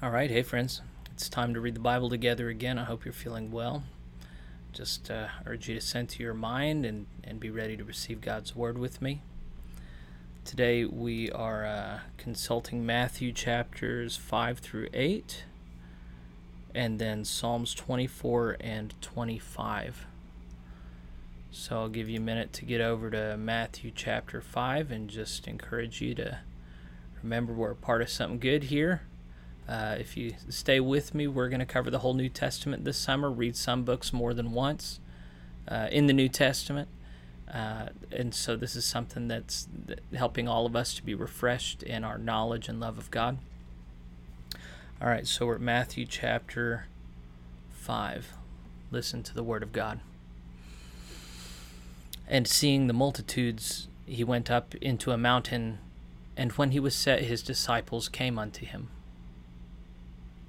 All right, hey friends, it's time to read the Bible together again. I hope you're feeling well. Just uh, urge you to center your mind and, and be ready to receive God's word with me. Today we are uh, consulting Matthew chapters 5 through 8 and then Psalms 24 and 25. So I'll give you a minute to get over to Matthew chapter 5 and just encourage you to remember we're part of something good here. Uh, if you stay with me, we're going to cover the whole New Testament this summer, read some books more than once uh, in the New Testament. Uh, and so this is something that's helping all of us to be refreshed in our knowledge and love of God. All right, so we're at Matthew chapter 5. Listen to the word of God. And seeing the multitudes, he went up into a mountain, and when he was set, his disciples came unto him.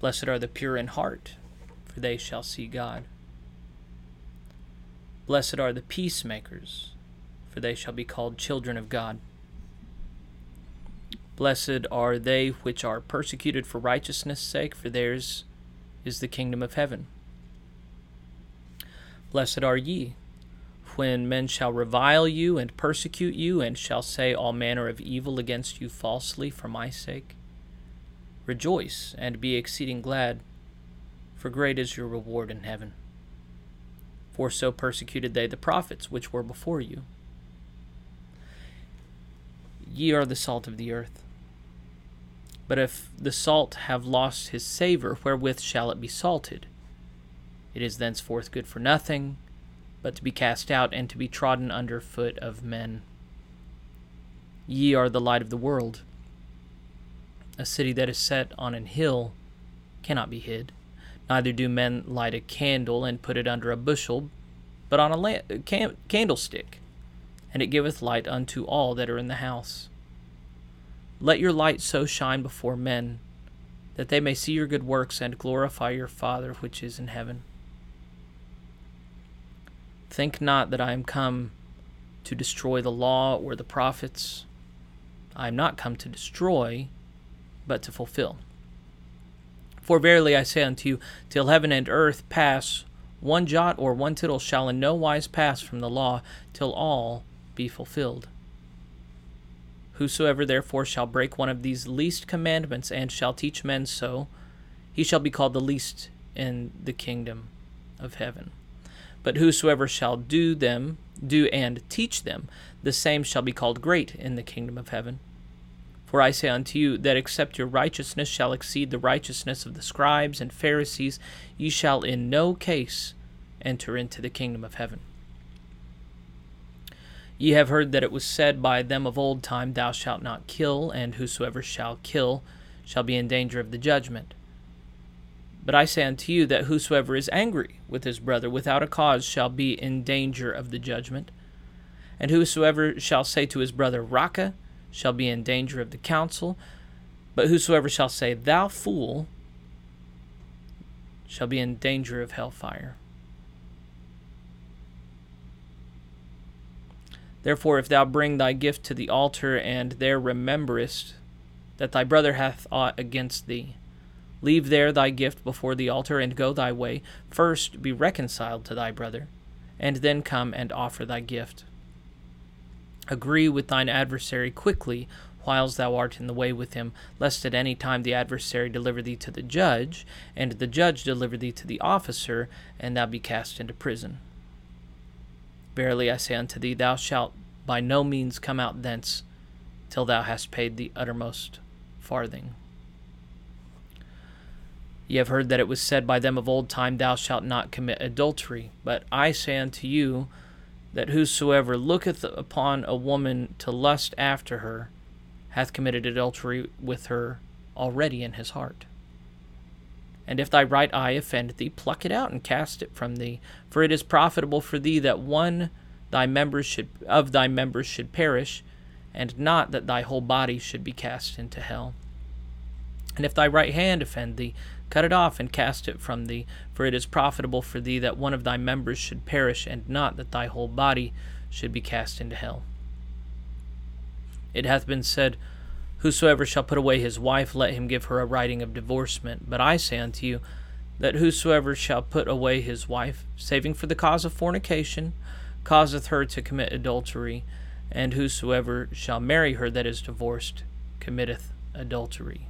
Blessed are the pure in heart, for they shall see God. Blessed are the peacemakers, for they shall be called children of God. Blessed are they which are persecuted for righteousness' sake, for theirs is the kingdom of heaven. Blessed are ye, when men shall revile you and persecute you, and shall say all manner of evil against you falsely for my sake. Rejoice and be exceeding glad, for great is your reward in heaven. For so persecuted they the prophets which were before you. Ye are the salt of the earth. But if the salt have lost his savour, wherewith shall it be salted? It is thenceforth good for nothing, but to be cast out and to be trodden under foot of men. Ye are the light of the world. A city that is set on an hill cannot be hid. Neither do men light a candle and put it under a bushel, but on a la- can- candlestick, and it giveth light unto all that are in the house. Let your light so shine before men, that they may see your good works and glorify your Father which is in heaven. Think not that I am come to destroy the law or the prophets. I am not come to destroy, but to fulfill. For verily I say unto you, till heaven and earth pass, one jot or one tittle shall in no wise pass from the law, till all be fulfilled. Whosoever therefore shall break one of these least commandments and shall teach men so, he shall be called the least in the kingdom of heaven. But whosoever shall do them, do and teach them, the same shall be called great in the kingdom of heaven. For I say unto you, that except your righteousness shall exceed the righteousness of the scribes and Pharisees, ye shall in no case enter into the kingdom of heaven. Ye have heard that it was said by them of old time, Thou shalt not kill, and whosoever shall kill shall be in danger of the judgment. But I say unto you that whosoever is angry with his brother without a cause shall be in danger of the judgment. And whosoever shall say to his brother, Raca, shall be in danger of the council. But whosoever shall say, Thou fool, shall be in danger of hellfire. Therefore, if thou bring thy gift to the altar, and there rememberest that thy brother hath aught against thee, leave there thy gift before the altar, and go thy way. First be reconciled to thy brother, and then come and offer thy gift. Agree with thine adversary quickly whiles thou art in the way with him, lest at any time the adversary deliver thee to the judge, and the judge deliver thee to the officer, and thou be cast into prison. Verily I say unto thee, thou shalt by no means come out thence till thou hast paid the uttermost farthing. Ye have heard that it was said by them of old time, Thou shalt not commit adultery. But I say unto you, that whosoever looketh upon a woman to lust after her hath committed adultery with her already in his heart. And if thy right eye offend thee, pluck it out and cast it from thee, for it is profitable for thee that one thy members should of thy members should perish, and not that thy whole body should be cast into hell. And if thy right hand offend thee, cut it off and cast it from thee, for it is profitable for thee that one of thy members should perish, and not that thy whole body should be cast into hell. It hath been said, Whosoever shall put away his wife, let him give her a writing of divorcement. But I say unto you, that whosoever shall put away his wife, saving for the cause of fornication, causeth her to commit adultery, and whosoever shall marry her that is divorced committeth adultery.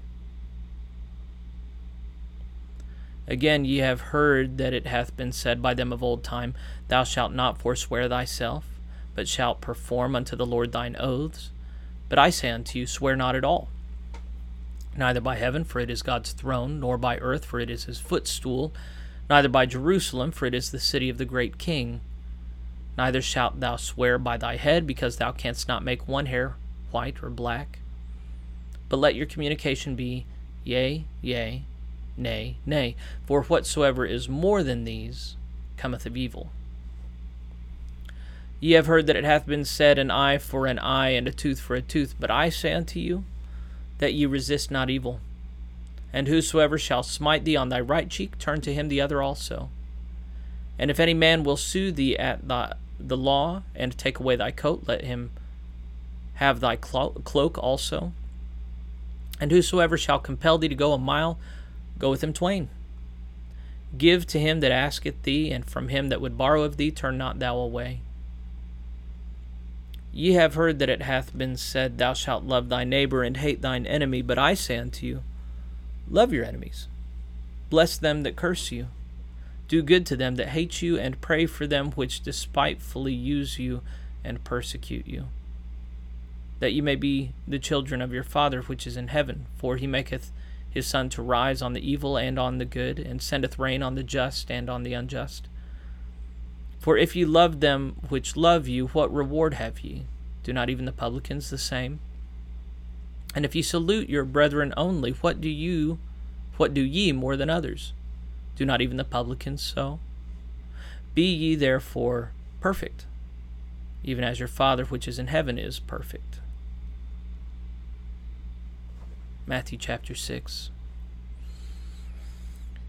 Again, ye have heard that it hath been said by them of old time, Thou shalt not forswear thyself, but shalt perform unto the Lord thine oaths. But I say unto you, swear not at all, neither by heaven, for it is God's throne, nor by earth, for it is his footstool, neither by Jerusalem, for it is the city of the great king. Neither shalt thou swear by thy head, because thou canst not make one hair white or black. But let your communication be yea, yea, nay, nay, for whatsoever is more than these cometh of evil. Ye have heard that it hath been said, An eye for an eye, and a tooth for a tooth. But I say unto you, that ye resist not evil. And whosoever shall smite thee on thy right cheek, turn to him the other also. And if any man will sue thee at the, the law, and take away thy coat, let him have thy cloak also. And whosoever shall compel thee to go a mile, go with him twain. Give to him that asketh thee, and from him that would borrow of thee, turn not thou away. Ye have heard that it hath been said, Thou shalt love thy neighbor and hate thine enemy. But I say unto you, Love your enemies, bless them that curse you, do good to them that hate you, and pray for them which despitefully use you and persecute you, that ye may be the children of your Father which is in heaven. For he maketh his sun to rise on the evil and on the good, and sendeth rain on the just and on the unjust. For if ye love them which love you, what reward have ye? Do not even the publicans the same? And if ye salute your brethren only, what do you what do ye more than others? Do not even the publicans so? Be ye therefore perfect, even as your Father which is in heaven is perfect. Matthew chapter 6.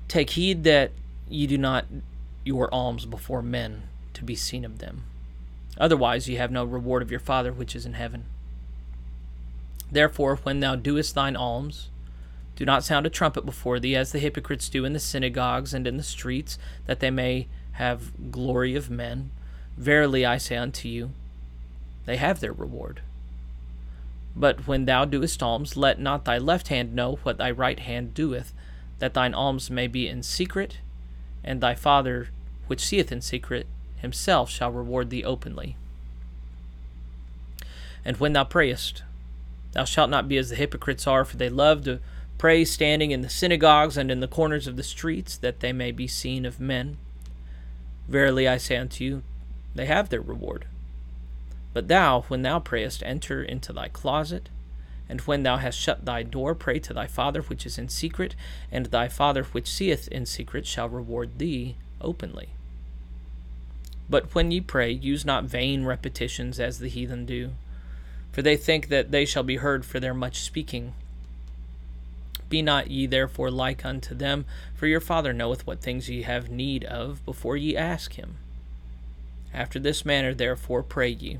Take heed that ye do not your alms before men to be seen of them. Otherwise, ye have no reward of your Father which is in heaven. Therefore, when thou doest thine alms, do not sound a trumpet before thee, as the hypocrites do in the synagogues and in the streets, that they may have glory of men. Verily I say unto you, they have their reward. But when thou doest alms, let not thy left hand know what thy right hand doeth, that thine alms may be in secret, and thy Father, which seeth in secret, himself shall reward thee openly. And when thou prayest, thou shalt not be as the hypocrites are, for they love to pray standing in the synagogues and in the corners of the streets, that they may be seen of men. Verily I say unto you, they have their reward. But thou, when thou prayest, enter into thy closet, and when thou hast shut thy door, pray to thy Father which is in secret, and thy Father which seeth in secret shall reward thee openly. But when ye pray, use not vain repetitions as the heathen do, for they think that they shall be heard for their much speaking. Be not ye therefore like unto them, for your Father knoweth what things ye have need of before ye ask him. After this manner therefore pray ye.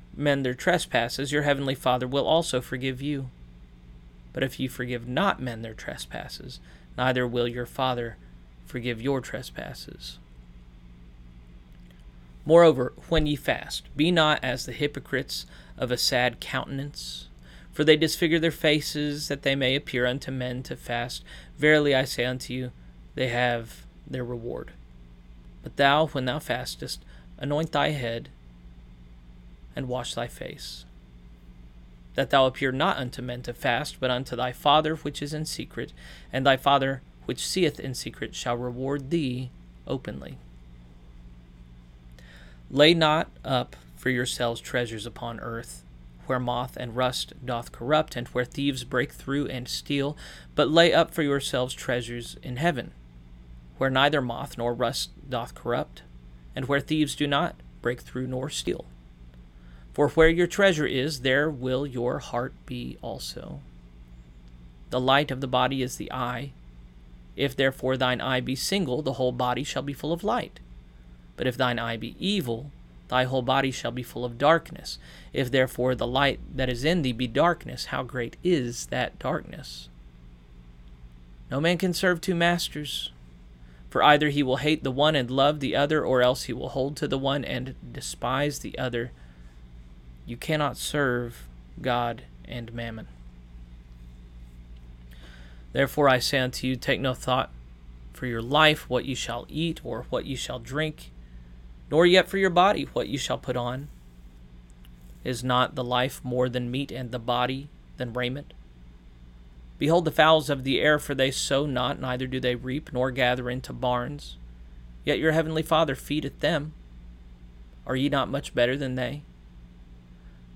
men their trespasses, your heavenly Father will also forgive you. But if you forgive not men their trespasses, neither will your Father forgive your trespasses. Moreover, when ye fast, be not as the hypocrites of a sad countenance, For they disfigure their faces, that they may appear unto men to fast. Verily I say unto you, they have their reward. But thou, when thou fastest, anoint thy head and wash thy face, that thou appear not unto men to fast, but unto thy Father which is in secret, and thy Father which seeth in secret shall reward thee openly. Lay not up for yourselves treasures upon earth, where moth and rust doth corrupt, and where thieves break through and steal, but lay up for yourselves treasures in heaven, where neither moth nor rust doth corrupt, and where thieves do not break through nor steal. For where your treasure is, there will your heart be also. The light of the body is the eye. If therefore thine eye be single, the whole body shall be full of light. But if thine eye be evil, thy whole body shall be full of darkness. If therefore the light that is in thee be darkness, how great is that darkness? No man can serve two masters, for either he will hate the one and love the other, or else he will hold to the one and despise the other. You cannot serve God and mammon. Therefore I say unto you, take no thought for your life, what you shall eat, or what you shall drink, nor yet for your body, what you shall put on. Is not the life more than meat, and the body than raiment? Behold the fowls of the air, for they sow not, neither do they reap, nor gather into barns. Yet your heavenly Father feedeth them. Are ye not much better than they?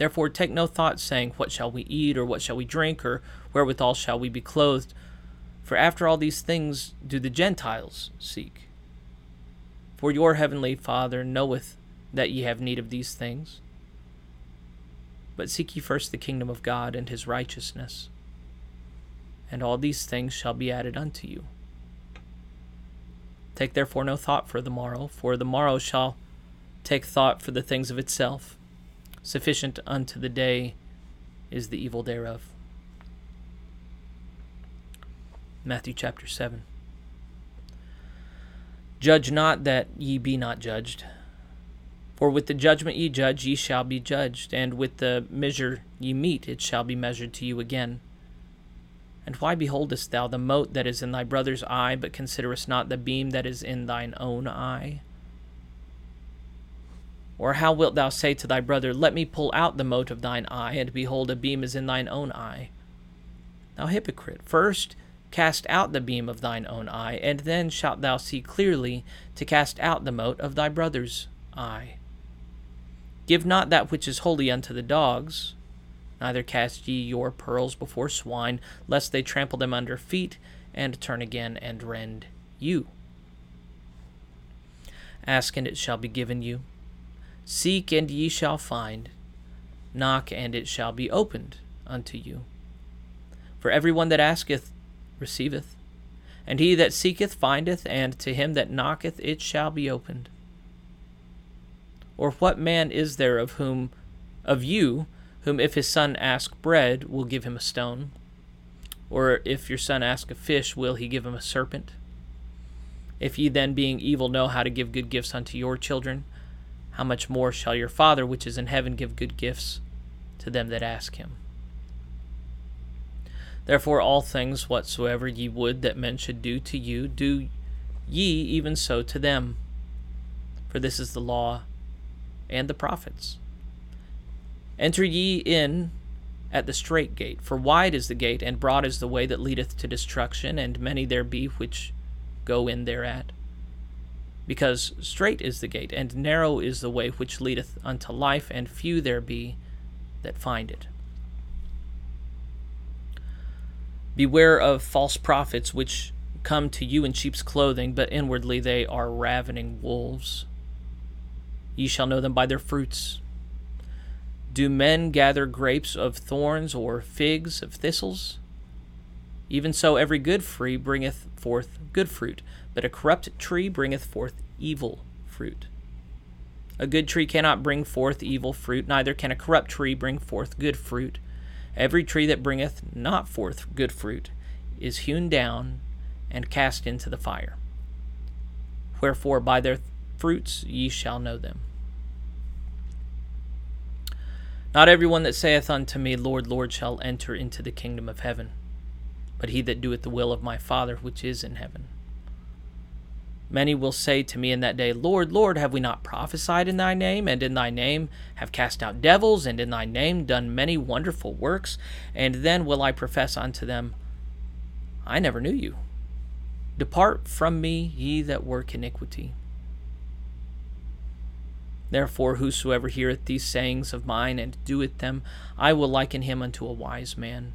Therefore take no thought, saying, What shall we eat, or what shall we drink, or wherewithal shall we be clothed? For after all these things do the Gentiles seek. For your heavenly Father knoweth that ye have need of these things. But seek ye first the kingdom of God and his righteousness, and all these things shall be added unto you. Take therefore no thought for the morrow, for the morrow shall take thought for the things of itself. Sufficient unto the day is the evil thereof. Matthew chapter 7. Judge not that ye be not judged. For with the judgment ye judge, ye shall be judged, and with the measure ye mete, it shall be measured to you again. And why beholdest thou the mote that is in thy brother's eye, but considerest not the beam that is in thine own eye? Or how wilt thou say to thy brother, Let me pull out the mote of thine eye, and behold, a beam is in thine own eye? Thou hypocrite, first cast out the beam of thine own eye, and then shalt thou see clearly to cast out the mote of thy brother's eye. Give not that which is holy unto the dogs, neither cast ye your pearls before swine, lest they trample them under feet, and turn again and rend you. Ask, and it shall be given you. Seek, and ye shall find. Knock, and it shall be opened unto you. For every one that asketh receiveth, and he that seeketh findeth, and to him that knocketh it shall be opened. Or what man is there of whom, of you, whom if his son ask bread, will give him a stone? Or if your son ask a fish, will he give him a serpent? If ye then, being evil, know how to give good gifts unto your children, how much more shall your Father which is in heaven give good gifts to them that ask him? Therefore, all things whatsoever ye would that men should do to you, do ye even so to them. For this is the law and the prophets. Enter ye in at the strait gate, for wide is the gate, and broad is the way that leadeth to destruction, and many there be which go in thereat. Because strait is the gate, and narrow is the way which leadeth unto life, and few there be that find it. Beware of false prophets which come to you in sheep's clothing, but inwardly they are ravening wolves. Ye shall know them by their fruits. Do men gather grapes of thorns or figs of thistles? Even so, every good tree bringeth forth good fruit, but a corrupt tree bringeth forth evil fruit. A good tree cannot bring forth evil fruit, neither can a corrupt tree bring forth good fruit. Every tree that bringeth not forth good fruit is hewn down and cast into the fire. Wherefore, by their fruits ye shall know them. Not every one that saith unto me, Lord, Lord, shall enter into the kingdom of heaven, but he that doeth the will of my Father which is in heaven. Many will say to me in that day, Lord, Lord, have we not prophesied in thy name, and in thy name have cast out devils, and in thy name done many wonderful works? And then will I profess unto them, I never knew you. Depart from me, ye that work iniquity. Therefore, whosoever heareth these sayings of mine and doeth them, I will liken him unto a wise man,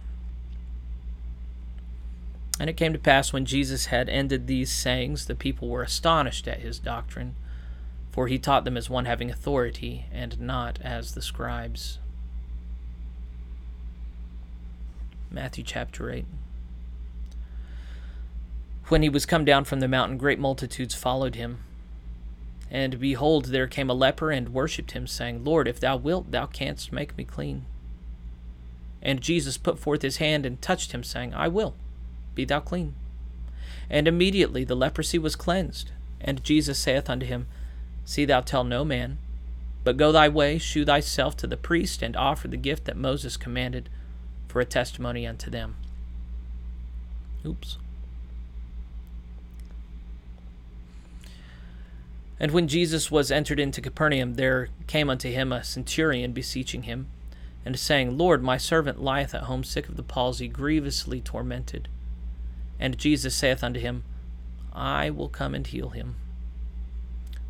And it came to pass when Jesus had ended these sayings, the people were astonished at his doctrine, for he taught them as one having authority, and not as the scribes. Matthew chapter 8. When he was come down from the mountain, great multitudes followed him. And behold, there came a leper and worshipped him, saying, Lord, if thou wilt, thou canst make me clean. And Jesus put forth his hand and touched him, saying, I will, be thou clean. And immediately the leprosy was cleansed. And Jesus saith unto him, See thou tell no man, but go thy way, shew thyself to the priest, and offer the gift that Moses commanded for a testimony unto them. Oops. And when Jesus was entered into Capernaum, there came unto him a centurion beseeching him, and saying, Lord, my servant lieth at home sick of the palsy, grievously tormented. And Jesus saith unto him, I will come and heal him.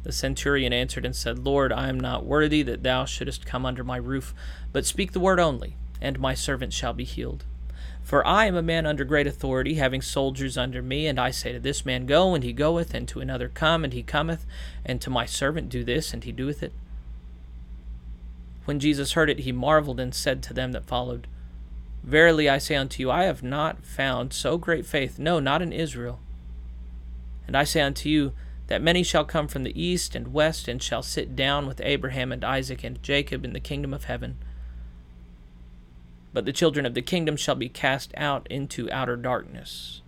The centurion answered and said, Lord, I am not worthy that thou shouldest come under my roof, but speak the word only and my servant shall be healed. For I am a man under great authority, having soldiers under me, and I say to this man, Go, and he goeth, and to another, Come, and he cometh, and to my servant, Do this, and he doeth it. When Jesus heard it, he marveled, and said to them that followed, Verily I say unto you, I have not found so great faith, no, not in Israel. And I say unto you, that many shall come from the east and west, and shall sit down with Abraham and Isaac and Jacob in the kingdom of heaven. But the children of the kingdom shall be cast out into outer darkness.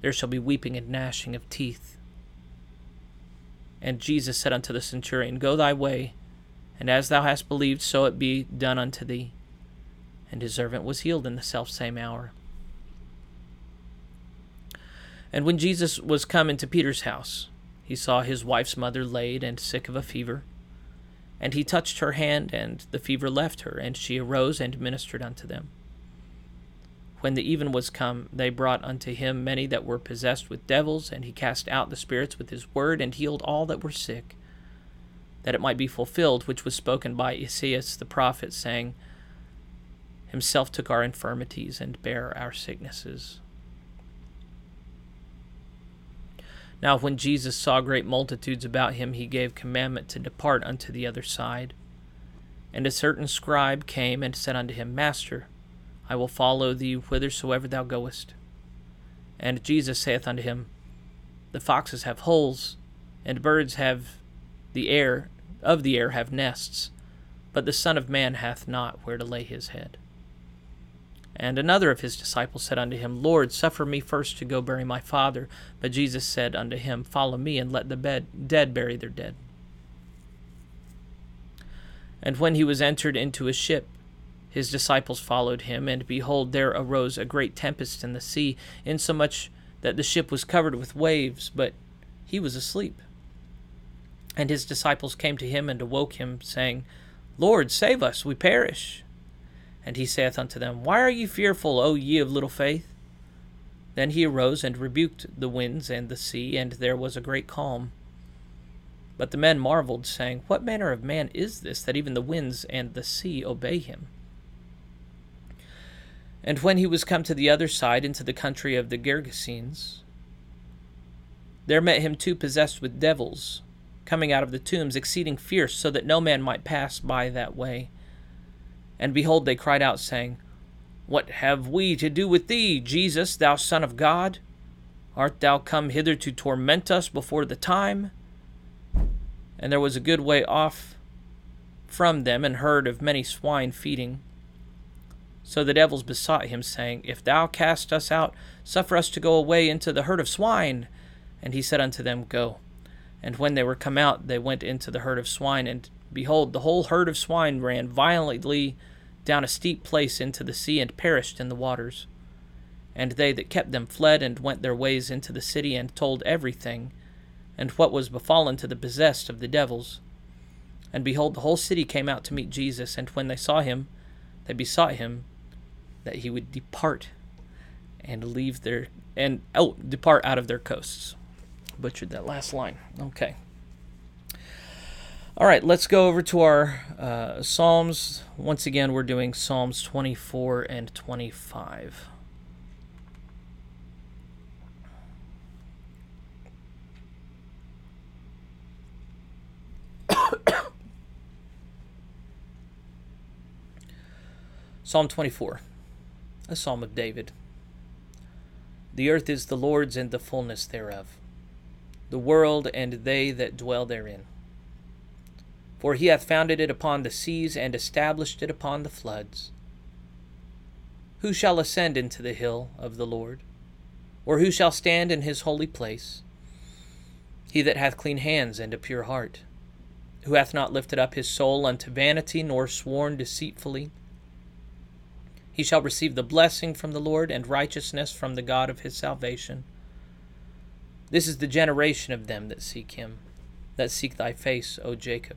There shall be weeping and gnashing of teeth. And Jesus said unto the centurion, Go thy way, and as thou hast believed, so it be done unto thee. And his servant was healed in the selfsame hour. And when Jesus was come into Peter's house, he saw his wife's mother laid and sick of a fever. And he touched her hand, and the fever left her, and she arose and ministered unto them. When the even was come, they brought unto him many that were possessed with devils, and he cast out the spirits with his word, and healed all that were sick, that it might be fulfilled which was spoken by Esaias the prophet, saying, Himself took our infirmities and bare our sicknesses. Now, when Jesus saw great multitudes about him, he gave commandment to depart unto the other side. And a certain scribe came and said unto him, Master, I will follow thee whithersoever thou goest. And Jesus saith unto him, The foxes have holes, and birds have the air of the air have nests, but the Son of Man hath not where to lay his head. And another of his disciples said unto him, Lord, suffer me first to go bury my father. But Jesus said unto him, Follow me, and let the bed, dead bury their dead. And when he was entered into a ship, his disciples followed him, and behold, there arose a great tempest in the sea, insomuch that the ship was covered with waves, but he was asleep. And his disciples came to him and awoke him, saying, Lord, save us, we perish. And he saith unto them, Why are ye fearful, O ye of little faith? Then he arose and rebuked the winds and the sea, and there was a great calm. But the men marveled, saying, What manner of man is this, that even the winds and the sea obey him? And when he was come to the other side, into the country of the Gergesenes, there met him two possessed with devils, coming out of the tombs, exceeding fierce, so that no man might pass by that way. And behold, they cried out, saying, What have we to do with thee, Jesus, thou Son of God? Art thou come hither to torment us before the time? And there was a good way off from them an herd of many swine feeding. So the devils besought him, saying, If thou cast us out, suffer us to go away into the herd of swine. And he said unto them, Go. And when they were come out, they went into the herd of swine, and behold, the whole herd of swine ran violently down a steep place into the sea, and perished in the waters. And they that kept them fled, and went their ways into the city, and told everything, and what was befallen to the possessed of the devils. And behold, the whole city came out to meet Jesus, and when they saw him, they besought him that he would depart and leave their and oh depart out of their coasts. Butchered that last line. Okay. All right, let's go over to our uh, Psalms. Once again, we're doing Psalms 24 and 25. Psalm 24, a psalm of David. The earth is the Lord's and the fullness thereof, the world and they that dwell therein. For he hath founded it upon the seas and established it upon the floods. Who shall ascend into the hill of the Lord? Or who shall stand in his holy place? He that hath clean hands and a pure heart, who hath not lifted up his soul unto vanity, nor sworn deceitfully he shall receive the blessing from the Lord and righteousness from the God of his salvation. This is the generation of them that seek him, that seek thy face, O Jacob.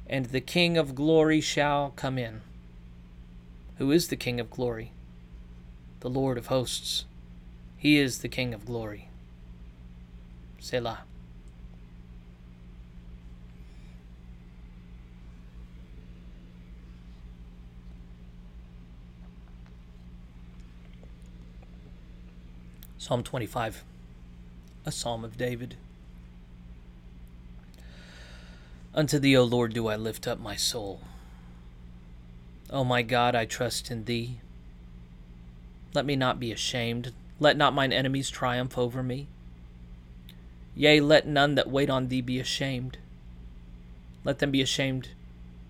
and the King of glory shall come in. Who is the King of glory? The Lord of hosts. He is the King of glory. Selah. Psalm 25, a psalm of David. Unto thee, O Lord, do I lift up my soul. O my God, I trust in thee. Let me not be ashamed. Let not mine enemies triumph over me. Yea, let none that wait on thee be ashamed. Let them be ashamed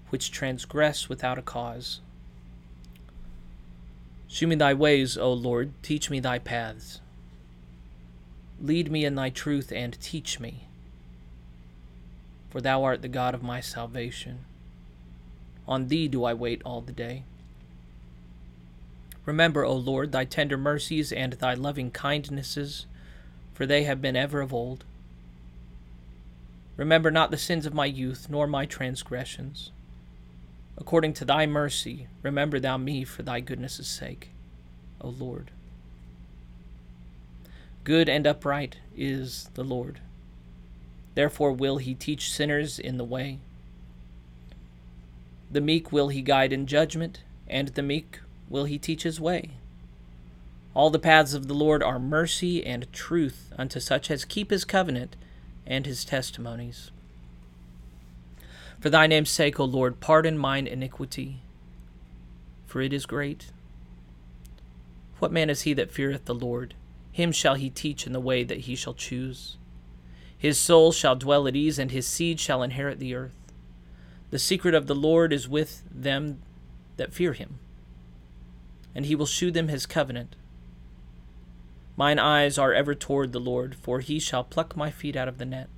which transgress without a cause. Shew me thy ways, O Lord, teach me thy paths. Lead me in thy truth and teach me, for thou art the God of my salvation. On thee do I wait all the day. Remember, O Lord, thy tender mercies and thy loving kindnesses, for they have been ever of old. Remember not the sins of my youth, nor my transgressions. According to thy mercy, remember thou me for thy goodness' sake, O Lord. Good and upright is the Lord. Therefore will he teach sinners in the way. The meek will he guide in judgment, and the meek will he teach his way. All the paths of the Lord are mercy and truth unto such as keep his covenant and his testimonies. For thy name's sake, O Lord, pardon mine iniquity, for it is great. What man is he that feareth the Lord? Him shall he teach in the way that he shall choose. His soul shall dwell at ease, and his seed shall inherit the earth. The secret of the Lord is with them that fear him, and he will shew them his covenant. Mine eyes are ever toward the Lord, for he shall pluck my feet out of the net.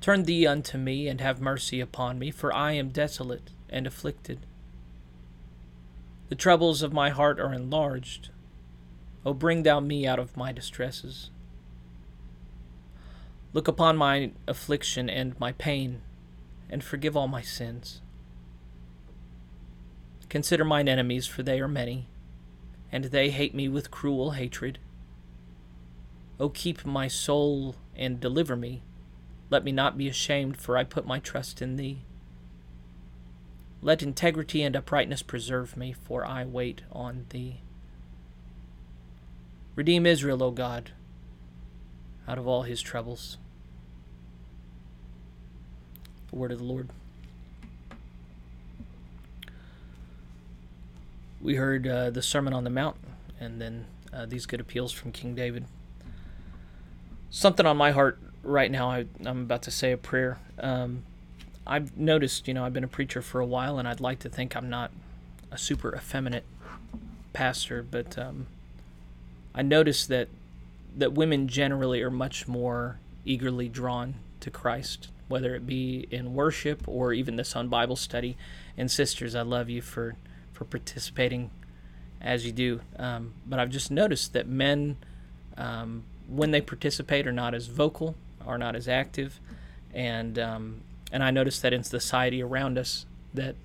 Turn thee unto me, and have mercy upon me, for I am desolate and afflicted. The troubles of my heart are enlarged. O bring thou me out of my distresses. Look upon my affliction and my pain, and forgive all my sins. Consider mine enemies, for they are many, and they hate me with cruel hatred. O keep my soul and deliver me. Let me not be ashamed, for I put my trust in thee. Let integrity and uprightness preserve me, for I wait on thee. Redeem Israel, O God, out of all his troubles. The word of the Lord. We heard uh, the Sermon on the Mount and then uh, these good appeals from King David. Something on my heart right now, I, am about to say a prayer. Um, I've noticed, you know, I've been a preacher for a while, and I'd like to think I'm not a super effeminate pastor, but um, I noticed that that women generally are much more eagerly drawn to Christ, whether it be in worship or even this on Bible study. And sisters, I love you for for participating as you do. Um, but I've just noticed that men, um, when they participate, are not as vocal, are not as active, and um, and I noticed that in society around us that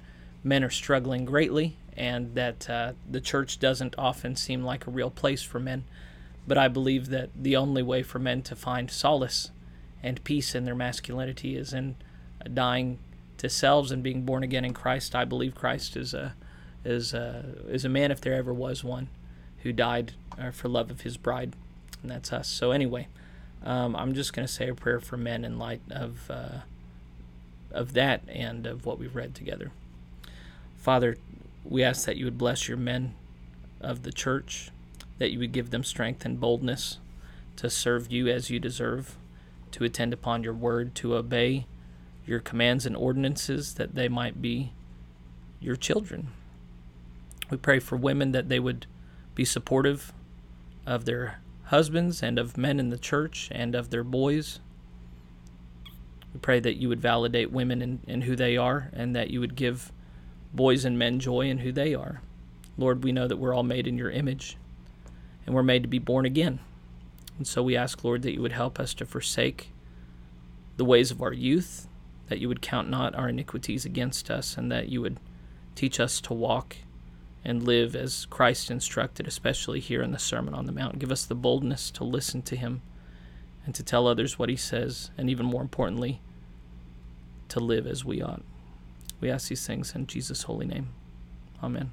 men are struggling greatly, and that uh, the church doesn't often seem like a real place for men. But I believe that the only way for men to find solace and peace in their masculinity is in dying to selves and being born again in Christ. I believe Christ is a is a, is a man if there ever was one who died uh, for love of his bride, and that's us. So anyway, um, I'm just going to say a prayer for men in light of uh, of that and of what we've read together. Father, we ask that you would bless your men of the church, that you would give them strength and boldness to serve you as you deserve, to attend upon your word, to obey your commands and ordinances, that they might be your children. We pray for women that they would be supportive of their husbands and of men in the church and of their boys. We pray that you would validate women in, in who they are and that you would give boys and men joy in who they are. Lord, we know that we're all made in your image and we're made to be born again. And so we ask, Lord, that you would help us to forsake the ways of our youth, that you would count not our iniquities against us, and that you would teach us to walk and live as Christ instructed, especially here in the Sermon on the Mount. Give us the boldness to listen to him and to tell others what he says, and even more importantly, to live as we ought. We ask these things in Jesus' holy name. Amen.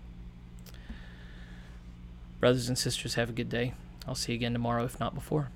Brothers and sisters, have a good day. I'll see you again tomorrow, if not before.